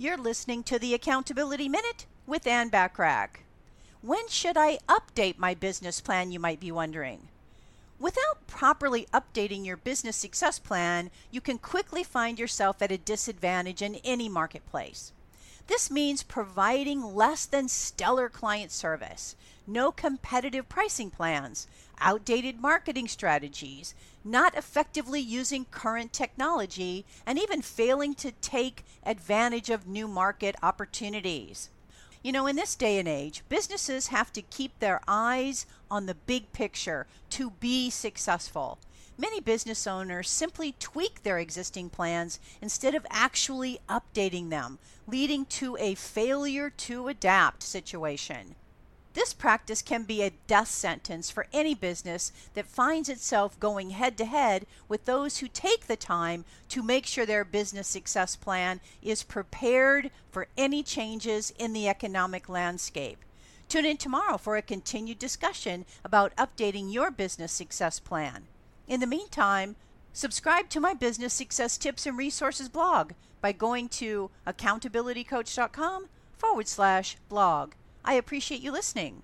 You're listening to the Accountability Minute with Ann Bachrach. When should I update my business plan, you might be wondering? Without properly updating your business success plan, you can quickly find yourself at a disadvantage in any marketplace. This means providing less than stellar client service, no competitive pricing plans, outdated marketing strategies, not effectively using current technology, and even failing to take advantage of new market opportunities. You know, in this day and age, businesses have to keep their eyes on the big picture to be successful. Many business owners simply tweak their existing plans instead of actually updating them, leading to a failure to adapt situation. This practice can be a death sentence for any business that finds itself going head to head with those who take the time to make sure their business success plan is prepared for any changes in the economic landscape. Tune in tomorrow for a continued discussion about updating your business success plan. In the meantime, subscribe to my business success tips and resources blog by going to accountabilitycoach.com forward slash blog. I appreciate you listening.